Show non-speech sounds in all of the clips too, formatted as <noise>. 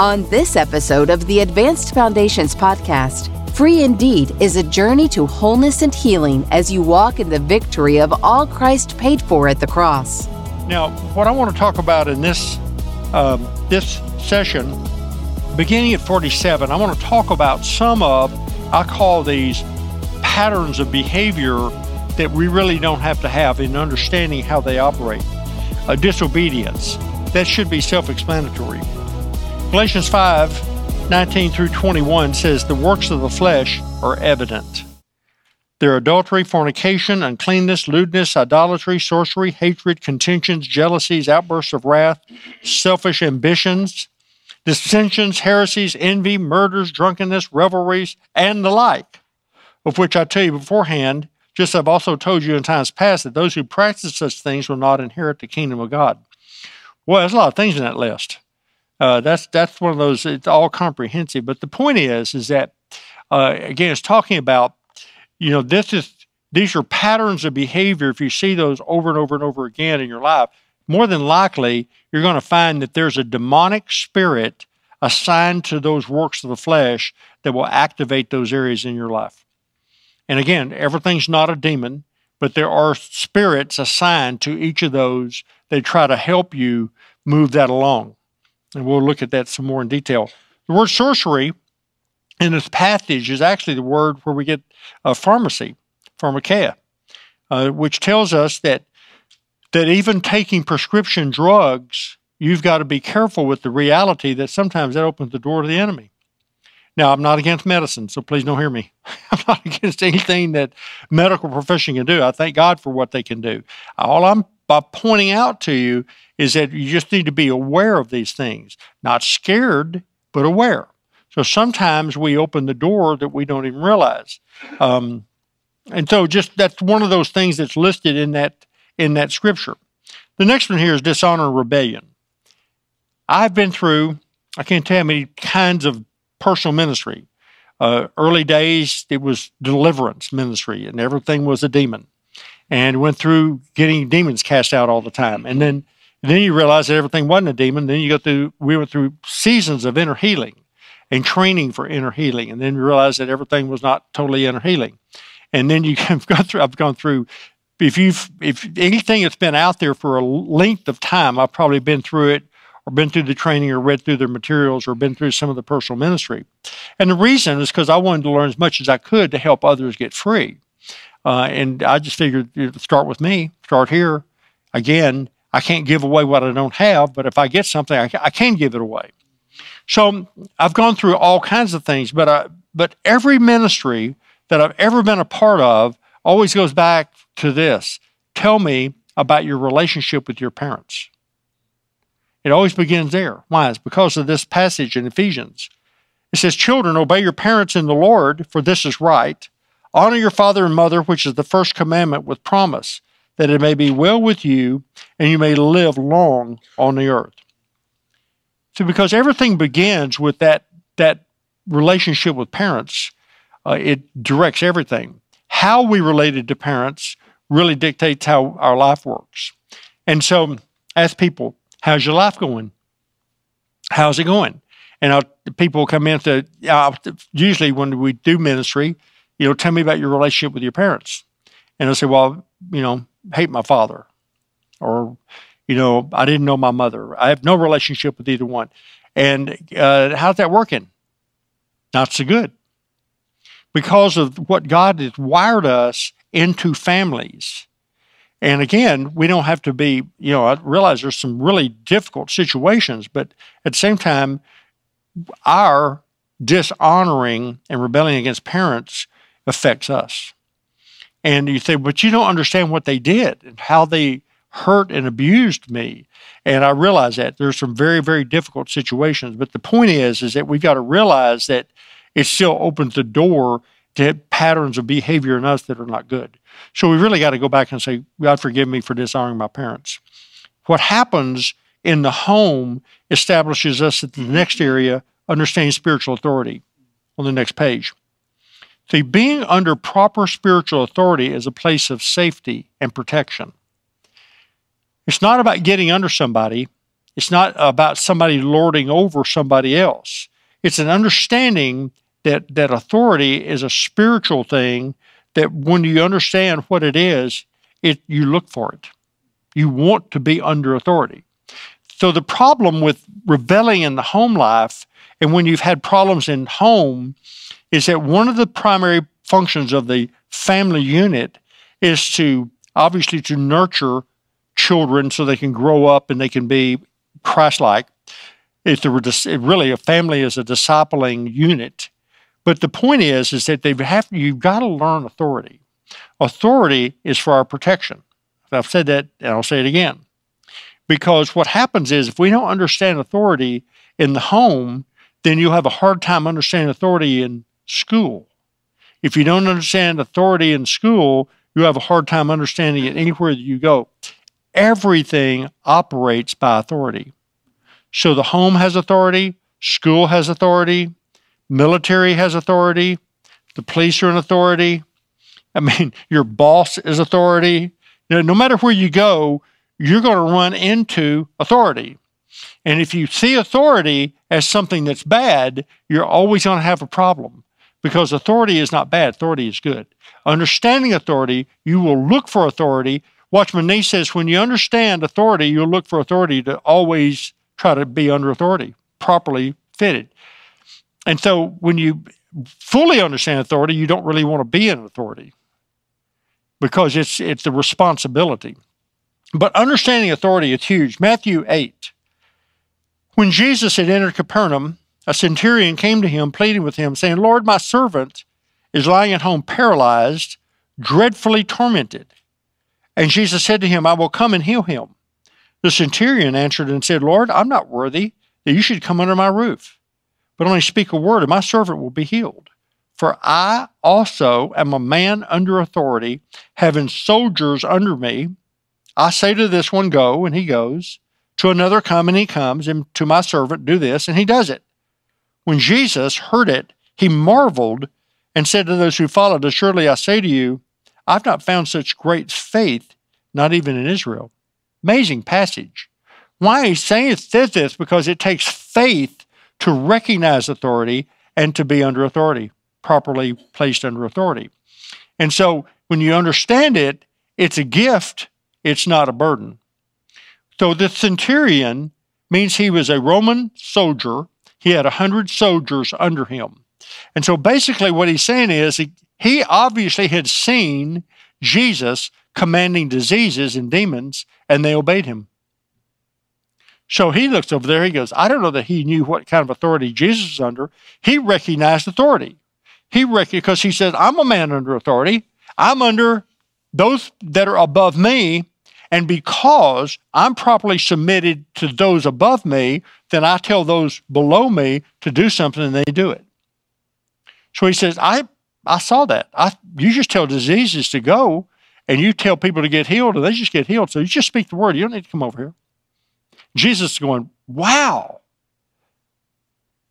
On this episode of the Advanced Foundations podcast, Free Indeed is a journey to wholeness and healing as you walk in the victory of all Christ paid for at the cross. Now, what I want to talk about in this um, this session, beginning at 47, I want to talk about some of I call these patterns of behavior that we really don't have to have in understanding how they operate. A disobedience that should be self-explanatory. Galatians 5, 19 through 21 says the works of the flesh are evident. They're adultery, fornication, uncleanness, lewdness, idolatry, sorcery, hatred, contentions, jealousies, outbursts of wrath, selfish ambitions, dissensions, heresies, envy, murders, drunkenness, revelries, and the like, of which I tell you beforehand, just as I've also told you in times past, that those who practice such things will not inherit the kingdom of God. Well, there's a lot of things in that list. Uh, that's that's one of those. It's all comprehensive. But the point is, is that uh, again, it's talking about, you know, this is these are patterns of behavior. If you see those over and over and over again in your life, more than likely you're going to find that there's a demonic spirit assigned to those works of the flesh that will activate those areas in your life. And again, everything's not a demon, but there are spirits assigned to each of those that try to help you move that along and we'll look at that some more in detail. The word sorcery in this passage is actually the word where we get uh, pharmacy, pharmakeia, uh, which tells us that that even taking prescription drugs, you've got to be careful with the reality that sometimes that opens the door to the enemy. Now, I'm not against medicine, so please don't hear me. <laughs> I'm not <laughs> against anything that medical profession can do. I thank God for what they can do. All I'm by pointing out to you is that you just need to be aware of these things, not scared, but aware. So sometimes we open the door that we don't even realize. Um, and so just that's one of those things that's listed in that in that scripture. The next one here is dishonor and rebellion. I've been through, I can't tell how many kinds of personal ministry. Uh, early days, it was deliverance ministry, and everything was a demon and went through getting demons cast out all the time. And then then you realize that everything wasn't a demon. Then you go through we went through seasons of inner healing and training for inner healing. And then you realize that everything was not totally inner healing. And then you <laughs> have gone through I've gone through if you've if anything that's been out there for a length of time, I've probably been through it or been through the training or read through their materials or been through some of the personal ministry. And the reason is because I wanted to learn as much as I could to help others get free. Uh, and I just figured you know, start with me, start here. Again, I can't give away what I don't have, but if I get something, I, I can give it away. So I've gone through all kinds of things, but I, but every ministry that I've ever been a part of always goes back to this: tell me about your relationship with your parents. It always begins there. Why? It's because of this passage in Ephesians. It says, Children, obey your parents in the Lord, for this is right. Honor your father and mother, which is the first commandment with promise, that it may be well with you and you may live long on the earth. So, because everything begins with that, that relationship with parents, uh, it directs everything. How we related to parents really dictates how our life works. And so, ask people, how's your life going? How's it going? And I'll, people come in to, uh, usually when we do ministry, you know, tell me about your relationship with your parents. And I'll say, well, you know, hate my father. Or, you know, I didn't know my mother. I have no relationship with either one. And uh, how's that working? Not so good. Because of what God has wired us into families. And again, we don't have to be, you know, I realize there's some really difficult situations, but at the same time, our dishonoring and rebelling against parents affects us. And you say, but you don't understand what they did and how they hurt and abused me. And I realize that there's some very, very difficult situations. But the point is, is that we've got to realize that it still opens the door to patterns of behavior in us that are not good. So we really got to go back and say, God, forgive me for dishonoring my parents. What happens in the home establishes us at the next area, understanding spiritual authority on the next page. See, being under proper spiritual authority is a place of safety and protection. It's not about getting under somebody, It's not about somebody lording over somebody else. It's an understanding that, that authority is a spiritual thing that when you understand what it is, it, you look for it. You want to be under authority. So the problem with rebelling in the home life and when you've had problems in home is that one of the primary functions of the family unit is to obviously to nurture children so they can grow up and they can be Christ-like. If there were really a family is a discipling unit, but the point is is that they have you've got to learn authority. Authority is for our protection. I've said that and I'll say it again. Because what happens is if we don't understand authority in the home, then you'll have a hard time understanding authority in school. If you don't understand authority in school, you have a hard time understanding it anywhere that you go. Everything operates by authority. So the home has authority, school has authority, military has authority, the police are an authority. I mean, <laughs> your boss is authority. No matter where you go, you're going to run into authority. And if you see authority as something that's bad, you're always going to have a problem because authority is not bad, authority is good. Understanding authority, you will look for authority. Watchman Nee says when you understand authority, you'll look for authority to always try to be under authority, properly fitted. And so when you fully understand authority, you don't really want to be in authority because it's it's the responsibility. But understanding authority is huge. Matthew 8. When Jesus had entered Capernaum, a centurion came to him, pleading with him, saying, Lord, my servant is lying at home paralyzed, dreadfully tormented. And Jesus said to him, I will come and heal him. The centurion answered and said, Lord, I'm not worthy that you should come under my roof, but only speak a word, and my servant will be healed. For I also am a man under authority, having soldiers under me. I say to this one, Go, and he goes. To another, Come, and he comes. And to my servant, Do this, and he does it. When Jesus heard it, he marveled and said to those who followed, Assuredly I say to you, I've not found such great faith, not even in Israel. Amazing passage. Why saying says this because it takes faith to recognize authority and to be under authority, properly placed under authority. And so when you understand it, it's a gift it's not a burden. So the centurion means he was a Roman soldier. He had a hundred soldiers under him. And so basically what he's saying is he, he obviously had seen Jesus commanding diseases and demons, and they obeyed him. So he looks over there, he goes, I don't know that he knew what kind of authority Jesus was under. He recognized authority. He recognized because he said, I'm a man under authority. I'm under those that are above me, and because I'm properly submitted to those above me, then I tell those below me to do something and they do it. So he says, I, I saw that. I, you just tell diseases to go and you tell people to get healed and they just get healed. So you just speak the word. You don't need to come over here. Jesus is going, wow.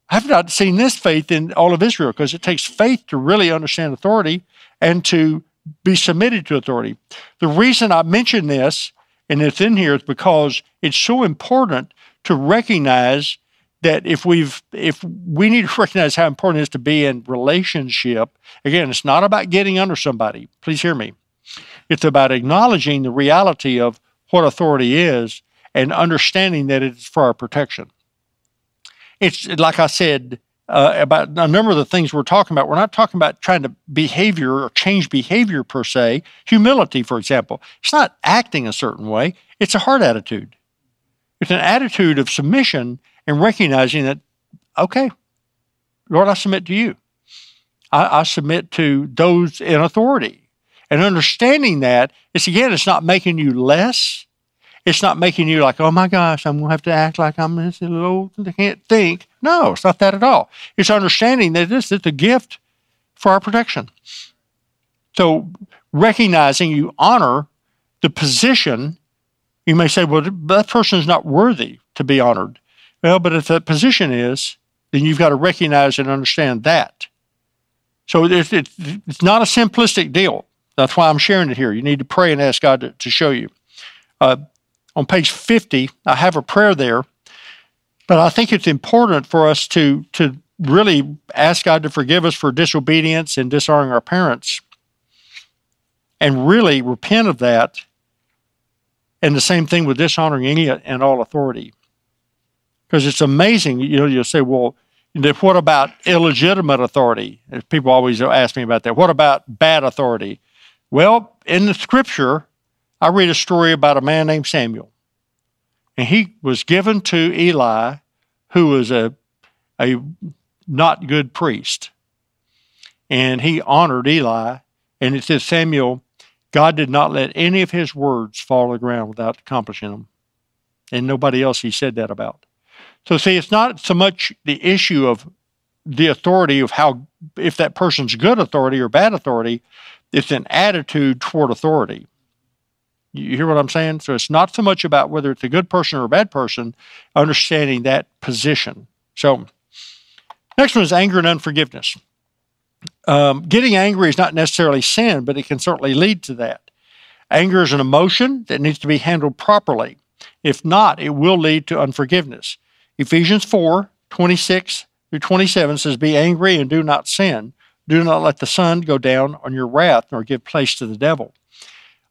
I've not seen this faith in all of Israel because it takes faith to really understand authority and to be submitted to authority. The reason I mention this, and it's in here, is because it's so important to recognize that if we've if we need to <laughs> recognize how important it is to be in relationship again it's not about getting under somebody. Please hear me. It's about acknowledging the reality of what authority is and understanding that it's for our protection. It's like i said uh, about a number of the things we're talking about. We're not talking about trying to behavior or change behavior per se. Humility, for example, it's not acting a certain way, it's a heart attitude. It's an attitude of submission and recognizing that, okay, Lord, I submit to you. I, I submit to those in authority. And understanding that, it's again, it's not making you less. It's not making you like, oh my gosh, I'm going to have to act like I'm this little, old I can't think. No, it's not that at all. It's understanding that this is a gift for our protection. So recognizing you honor the position, you may say, well, that person is not worthy to be honored. Well, but if that position is, then you've got to recognize and understand that. So it's, it's not a simplistic deal. That's why I'm sharing it here. You need to pray and ask God to, to show you. Uh, on page 50, I have a prayer there But I think it's important for us to to really ask God to forgive us for disobedience and dishonoring our parents and really repent of that. And the same thing with dishonoring any and all authority. Because it's amazing, you know, you'll say, well, what about illegitimate authority? People always ask me about that. What about bad authority? Well, in the scripture, I read a story about a man named Samuel. And he was given to Eli, who was a, a not good priest. And he honored Eli. And it says, Samuel, God did not let any of his words fall to the ground without accomplishing them. And nobody else he said that about. So, see, it's not so much the issue of the authority of how, if that person's good authority or bad authority, it's an attitude toward authority. You hear what I'm saying? So it's not so much about whether it's a good person or a bad person, understanding that position. So, next one is anger and unforgiveness. Um, getting angry is not necessarily sin, but it can certainly lead to that. Anger is an emotion that needs to be handled properly. If not, it will lead to unforgiveness. Ephesians 4 26 through 27 says, Be angry and do not sin. Do not let the sun go down on your wrath, nor give place to the devil.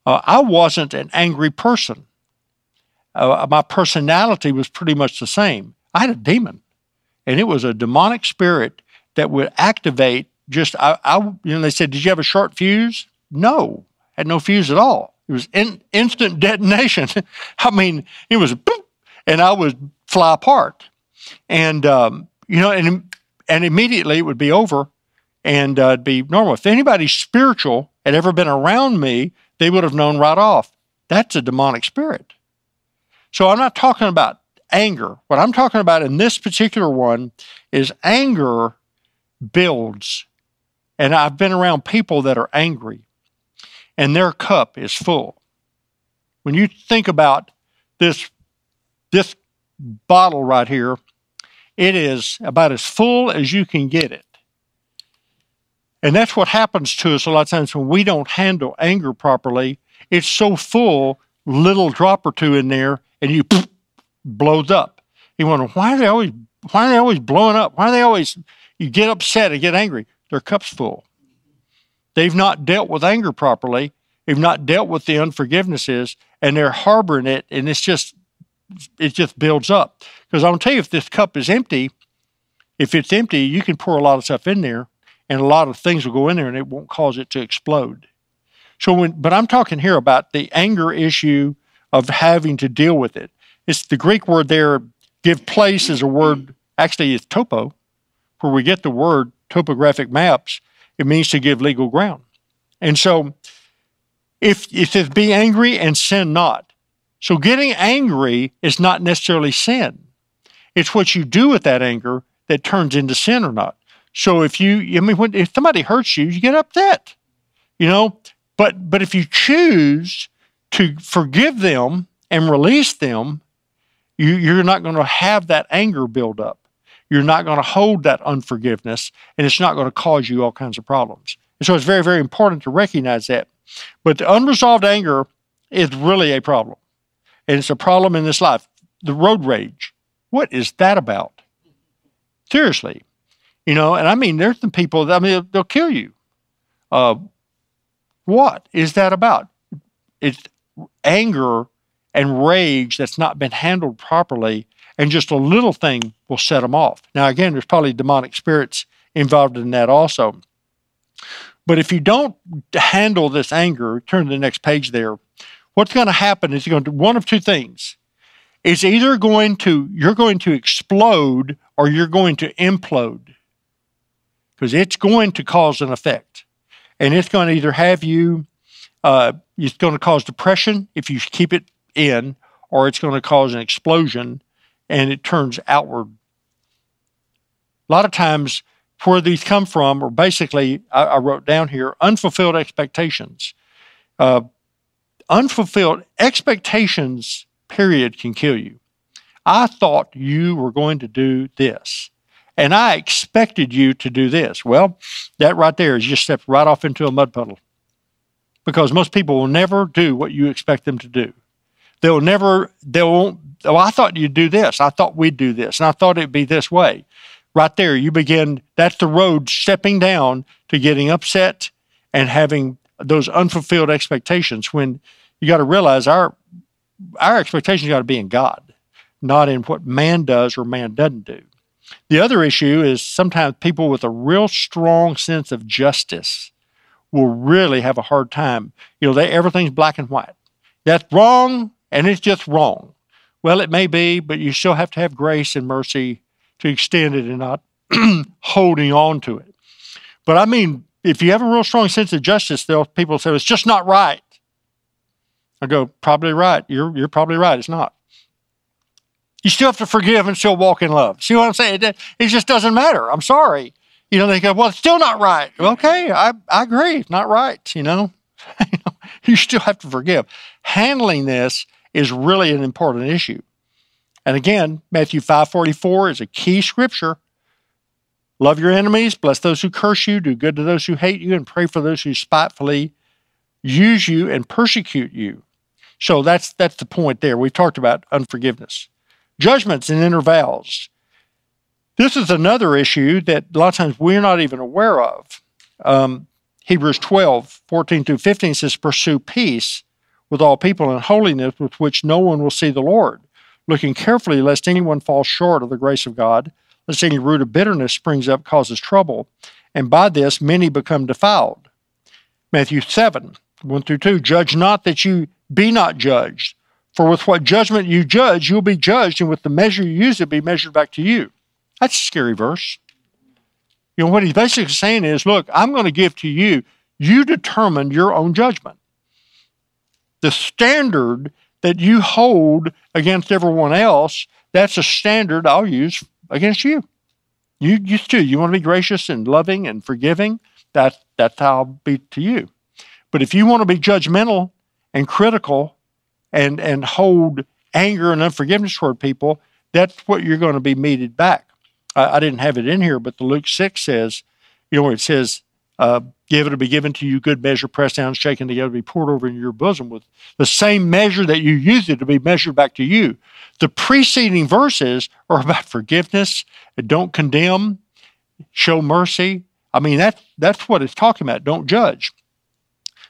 Uh, I wasn't an angry person. Uh, my personality was pretty much the same. I had a demon, and it was a demonic spirit that would activate just, I, I you know, they said, Did you have a short fuse? No, had no fuse at all. It was in, instant <laughs> detonation. I mean, it was boop, and I would fly apart. And, um, you know, and, and immediately it would be over and uh, it'd be normal. If anybody spiritual had ever been around me, they would have known right off that's a demonic spirit. So I'm not talking about anger. What I'm talking about in this particular one is anger builds. And I've been around people that are angry and their cup is full. When you think about this, this bottle right here, it is about as full as you can get it. And that's what happens to us a lot of times when we don't handle anger properly. It's so full, little drop or two in there, and you poof, blows up. You wonder why are they always why are they always blowing up? Why are they always you get upset and get angry? Their cup's full. They've not dealt with anger properly. They've not dealt with the unforgivenesses, and they're harboring it, and it's just it just builds up. Because I'm gonna tell you, if this cup is empty, if it's empty, you can pour a lot of stuff in there, and a lot of things will go in there, and it won't cause it to explode. So, when, but I'm talking here about the anger issue of having to deal with it. It's the Greek word there. Give place is a word. Actually, it's topo, where we get the word topographic maps. It means to give legal ground. And so, if it says be angry and sin not, so getting angry is not necessarily sin. It's what you do with that anger that turns into sin or not. So if you, I mean, when, if somebody hurts you, you get upset, you know. But but if you choose to forgive them and release them, you, you're not going to have that anger build up. You're not going to hold that unforgiveness, and it's not going to cause you all kinds of problems. And so it's very very important to recognize that. But the unresolved anger is really a problem and it's a problem in this life. The road rage. What is that about? Seriously. You know, and I mean, there's some people that, I mean, they'll kill you. Uh, what is that about? It's anger and rage that's not been handled properly, and just a little thing will set them off. Now, again, there's probably demonic spirits involved in that also. But if you don't handle this anger, turn to the next page there, what's going to happen is you're going to do one of two things. It's either going to you're going to explode or you're going to implode. Because it's going to cause an effect. And it's going to either have you uh, it's going to cause depression if you keep it in, or it's going to cause an explosion and it turns outward. A lot of times, where these come from, or basically, I, I wrote down here unfulfilled expectations. Uh, unfulfilled expectations, period, can kill you. I thought you were going to do this, and I expected you to do this. Well, that right there is just stepped right off into a mud puddle because most people will never do what you expect them to do. They'll never, they won't, oh, I thought you'd do this. I thought we'd do this. And I thought it'd be this way. Right there, you begin, that's the road stepping down to getting upset and having those unfulfilled expectations when you got to realize our our expectations got to be in God, not in what man does or man doesn't do. The other issue is sometimes people with a real strong sense of justice will really have a hard time. You know, they, everything's black and white. That's wrong, and it's just wrong. Well, it may be, but you still have to have grace and mercy to extend it and not <clears throat> holding on to it. But I mean, if you have a real strong sense of justice, they'll people say it's just not right. I go, probably right. You're you're probably right. It's not. You still have to forgive and still walk in love. See what I'm saying? It, it just doesn't matter. I'm sorry. You know, they go, well, it's still not right. Okay, I, I agree. It's not right, you know. <laughs> you still have to forgive. Handling this is really an important issue. And again, Matthew 5:44 is a key scripture. Love your enemies, bless those who curse you, do good to those who hate you, and pray for those who spitefully use you and persecute you. So that's that's the point there. We've talked about unforgiveness. Judgments and inner intervals. This is another issue that a lot of times we're not even aware of. Um, Hebrews 12, 14 through 15 says, Pursue peace with all people and holiness with which no one will see the Lord, looking carefully lest anyone fall short of the grace of God, lest any root of bitterness springs up, causes trouble, and by this many become defiled. Matthew 7, 1 through 2, Judge not that you be not judged, for with what judgment you judge, you'll be judged, and with the measure you use, it'll be measured back to you. That's a scary verse. You know, what he's basically saying is, look, I'm going to give to you, you determine your own judgment the standard that you hold against everyone else, that's a standard I'll use against you. You used to. You want to be gracious and loving and forgiving, that, that's how I'll be to you. But if you want to be judgmental and critical and, and hold anger and unforgiveness toward people, that's what you're going to be meted back. I, I didn't have it in here, but the Luke 6 says, you know, where it says, uh, give it to be given to you, good measure, pressed down, shaken together, be poured over in your bosom with the same measure that you use it to be measured back to you. The preceding verses are about forgiveness, don't condemn, show mercy. I mean, that, that's what it's talking about. Don't judge.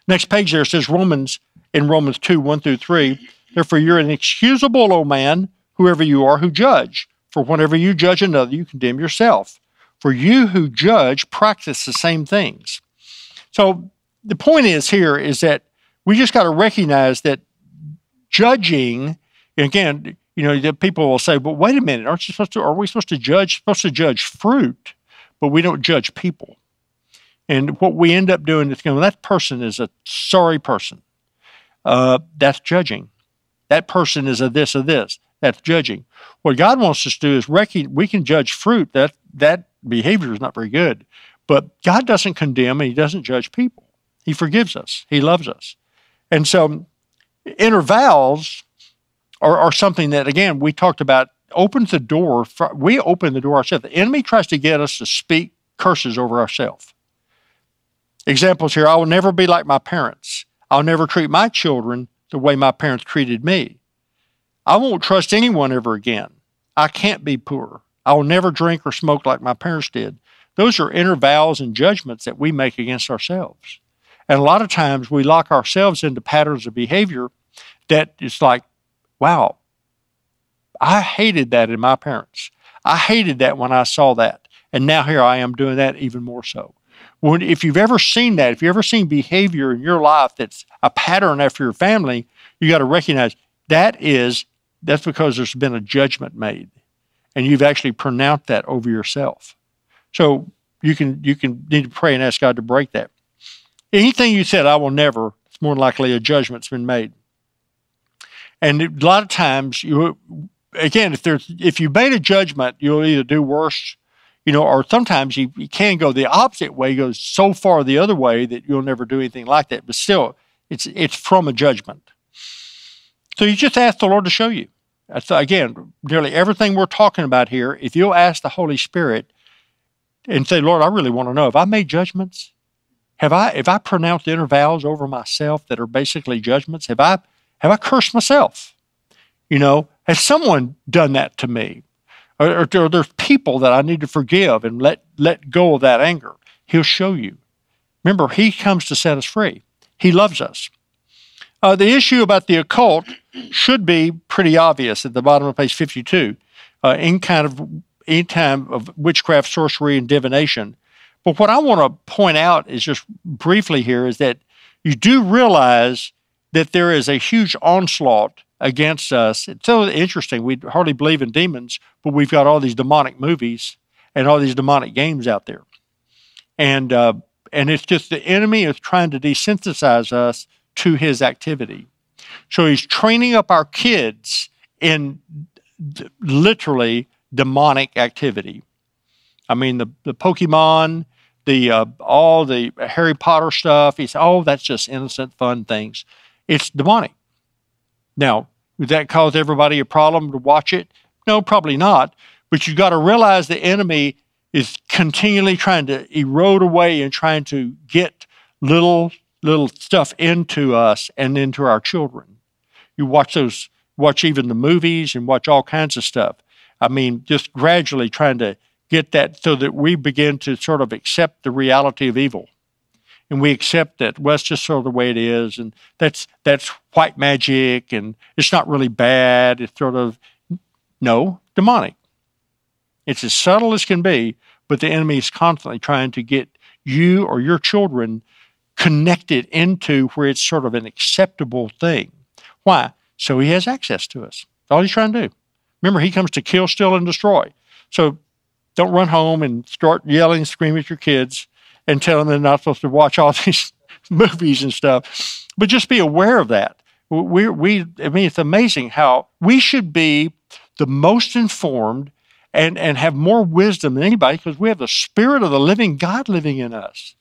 Next page there says Romans in Romans 2 1 through 3. Therefore, you're an excusable, O man, whoever you are who judge. For whenever you judge another, you condemn yourself. For you who judge practice the same things. So the point is here is that we just got to recognize that judging, again, you know, the people will say, "But wait a minute, aren't you supposed to? Are we supposed to judge? Supposed to judge fruit, but we don't judge people." And what we end up doing is going, "That person is a sorry person." Uh, that's judging. That person is a this or this. That's judging. What God wants us to do is we can judge fruit. That that behavior is not very good. But God doesn't condemn and He doesn't judge people. He forgives us, He loves us. And so inner vows are, are something that, again, we talked about opens the door. For, we open the door ourselves. The enemy tries to get us to speak curses over ourselves. Examples here I will never be like my parents. I'll never treat my children the way my parents treated me. I won't trust anyone ever again. I can't be poor. I will never drink or smoke like my parents did. Those are inner vows and judgments that we make against ourselves. And a lot of times we lock ourselves into patterns of behavior that it's like, wow, I hated that in my parents. I hated that when I saw that. And now here I am doing that even more so. When, if you've ever seen that, if you've ever seen behavior in your life that's a pattern after your family, you got to recognize that is, that's because there's been a judgment made and you've actually pronounced that over yourself. So you can you can need to pray and ask God to break that. Anything you said, I will never, it's more likely a judgment's been made. And a lot of times you again, if there's if you made a judgment, you'll either do worse, you know, or sometimes you, you can go the opposite way, goes so far the other way that you'll never do anything like that. But still, it's it's from a judgment. So you just ask the Lord to show you. That's, again, nearly everything we're talking about here, if you'll ask the Holy Spirit and say, Lord, I really want to know, have I made judgments? Have I have I pronounced inner vows over myself that are basically judgments? Have I have I cursed myself? You know, has someone done that to me? Or, or, there's people that I need to forgive and let, let go of that anger. He'll show you. Remember, He comes to set us free. He loves us. Uh, the issue about the occult should be pretty obvious at the bottom of page 52. Uh, any kind of any time of witchcraft, sorcery, and divination. But what I want to point out is just briefly here is that you do realize that there is a huge onslaught against us. It's so interesting. We hardly believe in demons, but we've got all these demonic movies and all these demonic games out there. And uh, and it's just the enemy is trying to desensitize us to his activity. So he's training up our kids in d- literally demonic activity. I mean, the, the Pokemon, the uh, all the Harry Potter stuff. He said, "Oh, that's just innocent, fun things." It's demonic. Now, would that cause everybody a problem to watch it? No, probably not. But you've got to realize the enemy is continually trying to erode away and trying to get little little stuff into us and into our children. You watch those, watch even the movies and watch all kinds of stuff. I mean, just gradually trying to get that so that we begin to sort of accept the reality of evil. And we accept that, well, it's just sort of the way it is, and that's that's white magic, and it's not really bad. It's sort of no demonic. It's as subtle as can be, but the enemy is constantly trying to get you or your children connected into where it's sort of an acceptable thing. Why? So he has access to us. That's all he's trying to do. Remember, he comes to kill, steal, and destroy. So don't run home and start yelling, screaming at your kids and tell them they're not supposed to watch all <laughs> these movies and stuff. But just be aware of that. We, we, I mean, it's amazing how we should be the most informed and, and have more wisdom than anybody because we have the spirit of the living God living in us.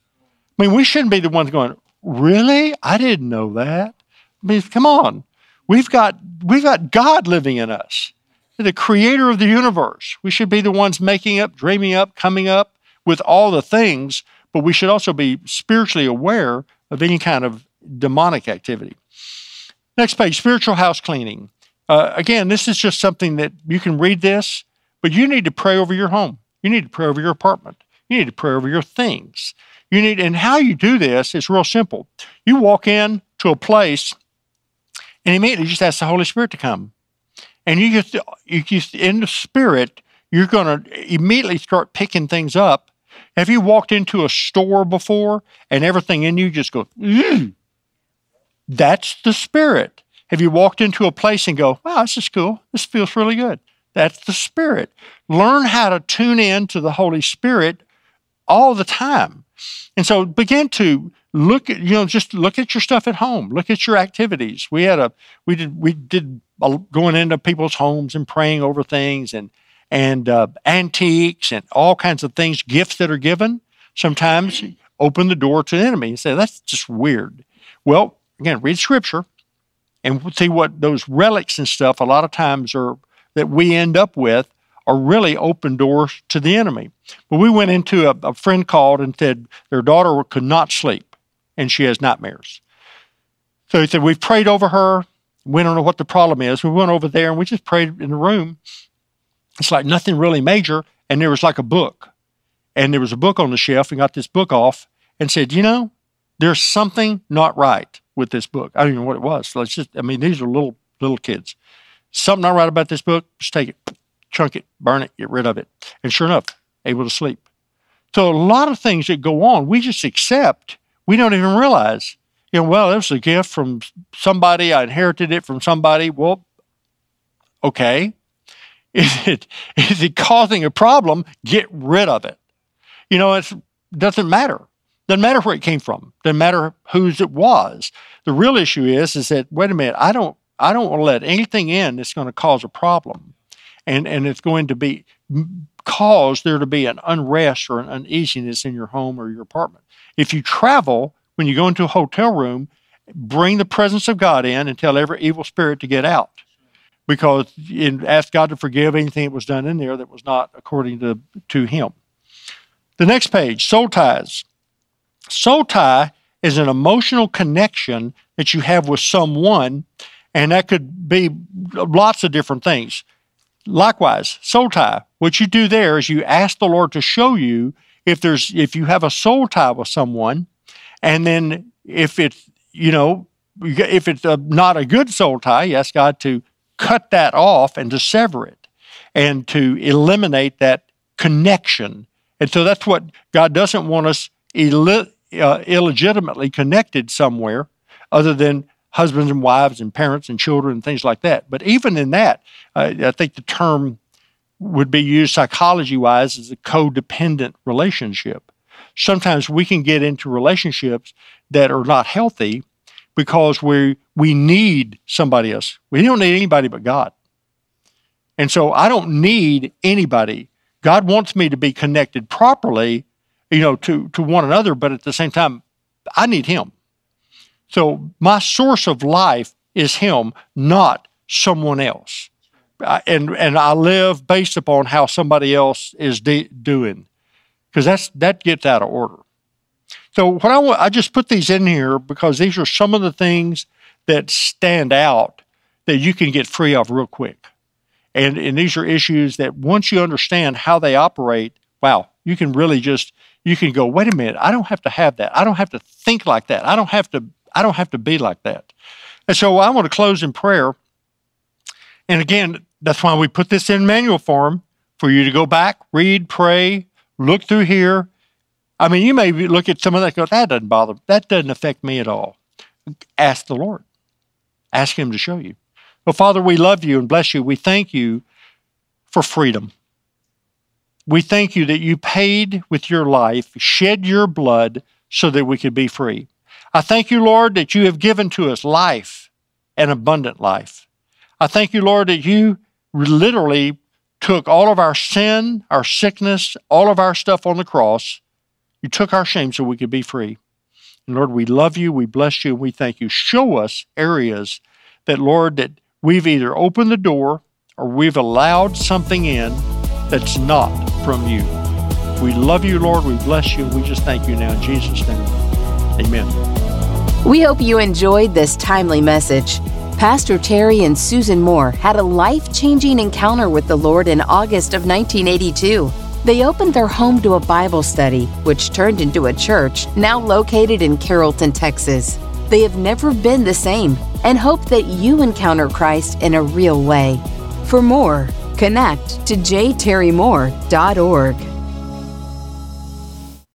I mean, we shouldn't be the ones going, really? I didn't know that. I mean, come on. We've got, we've got God living in us, the creator of the universe. We should be the ones making up, dreaming up, coming up with all the things, but we should also be spiritually aware of any kind of demonic activity. Next page spiritual house cleaning. Uh, again, this is just something that you can read this but you need to pray over your home. You need to pray over your apartment. You need to pray over your things. You need, and how you do this is real simple. You walk in to a place and immediately just ask the Holy Spirit to come. And you just, you just in the Spirit, you're going to immediately start picking things up. Have you walked into a store before and everything in you just goes, Ugh! Mm. that's the Spirit. Have you walked into a place and go, wow, this is cool. This feels really good. That's the Spirit. Learn how to tune in to the Holy Spirit all the time. And so begin to look at, you know, just look at your stuff at home. Look at your activities. We had a, we did, we did going into people's homes and praying over things and, and uh, antiques and all kinds of things, gifts that are given. Sometimes open the door to the enemy and say, that's just weird. Well, again, read scripture and see what those relics and stuff a lot of times are that we end up with are really open doors to the enemy. But we went into a, a friend called and said their daughter could not sleep and she has nightmares. So he said, We've prayed over her. We don't know what the problem is. We went over there and we just prayed in the room. It's like nothing really major. And there was like a book. And there was a book on the shelf and got this book off and said, You know, there's something not right with this book. I don't even know what it was. Let's just, I mean, these are little little kids something not right about this book, just take it, chunk it, burn it, get rid of it. And sure enough, able to sleep. So a lot of things that go on, we just accept. We don't even realize, you know, well, it was a gift from somebody. I inherited it from somebody. Well, okay. <laughs> Is it, is it causing a problem? Get rid of it. You know, it doesn't matter. Doesn't matter where it came from. Doesn't matter whose it was. The real issue is, is that wait a minute, I don't I don't want to let anything in that's going to cause a problem. And, and it's going to be cause there to be an unrest or an uneasiness in your home or your apartment. If you travel, when you go into a hotel room, bring the presence of God in and tell every evil spirit to get out. Because in, ask God to forgive anything that was done in there that was not according to, to Him. The next page, soul ties. Soul tie is an emotional connection that you have with someone And that could be lots of different things. Likewise, soul tie. What you do there is you ask the Lord to show you if there's if you have a soul tie with someone, and then if it's you know if it's a, not a good soul tie, you ask God to cut that off and to sever it, and to eliminate that connection. And so that's what God doesn't want us uh, illegitimately connected somewhere, other than husbands and wives and parents and children and things like that. But even in that, uh, I think the term would be used psychology wise as a codependent relationship. Sometimes we can get into relationships that are not healthy because we we need somebody else. We don't need anybody but God. And so I don't need anybody. God wants me to be connected properly, you know, to to one another, but at the same time I need him. So my source of life is Him, not someone else. And and I live based upon how somebody else is de- doing, because that's that gets out of order. So what I want, I just put these in here because these are some of the things that stand out that you can get free of real quick. And and these are issues that once you understand how they operate, wow, you can really just you can go, wait a minute, I don't have to have that. I don't have to think like that. I don't have to I don't have to be like that. And so I want to close in prayer. And again, that's why we put this in manual form for you to go back, read, pray, look through here. I mean, you may look at some of that and go, that doesn't bother, that doesn't affect me at all. Ask the Lord. Ask Him to show you. Well, Father, we love you and bless you. We thank you for freedom. We thank you that you paid with your life, shed your blood so that we could be free. I thank you, Lord, that you have given to us life and abundant life. I thank you, Lord, that you literally took all of our sin, our sickness, all of our stuff on the cross. You took our shame so we could be free. And Lord, we love you, we bless you, and we thank you. Show us areas that, Lord, that we've either opened the door or we've allowed something in that's not from you. We love you, Lord. We bless you. We just thank you now in Jesus' name. Amen. We hope you enjoyed this timely message. Pastor Terry and Susan Moore had a life changing encounter with the Lord in August of 1982. They opened their home to a Bible study, which turned into a church now located in Carrollton, Texas. They have never been the same and hope that you encounter Christ in a real way. For more, connect to jterrymoore.org.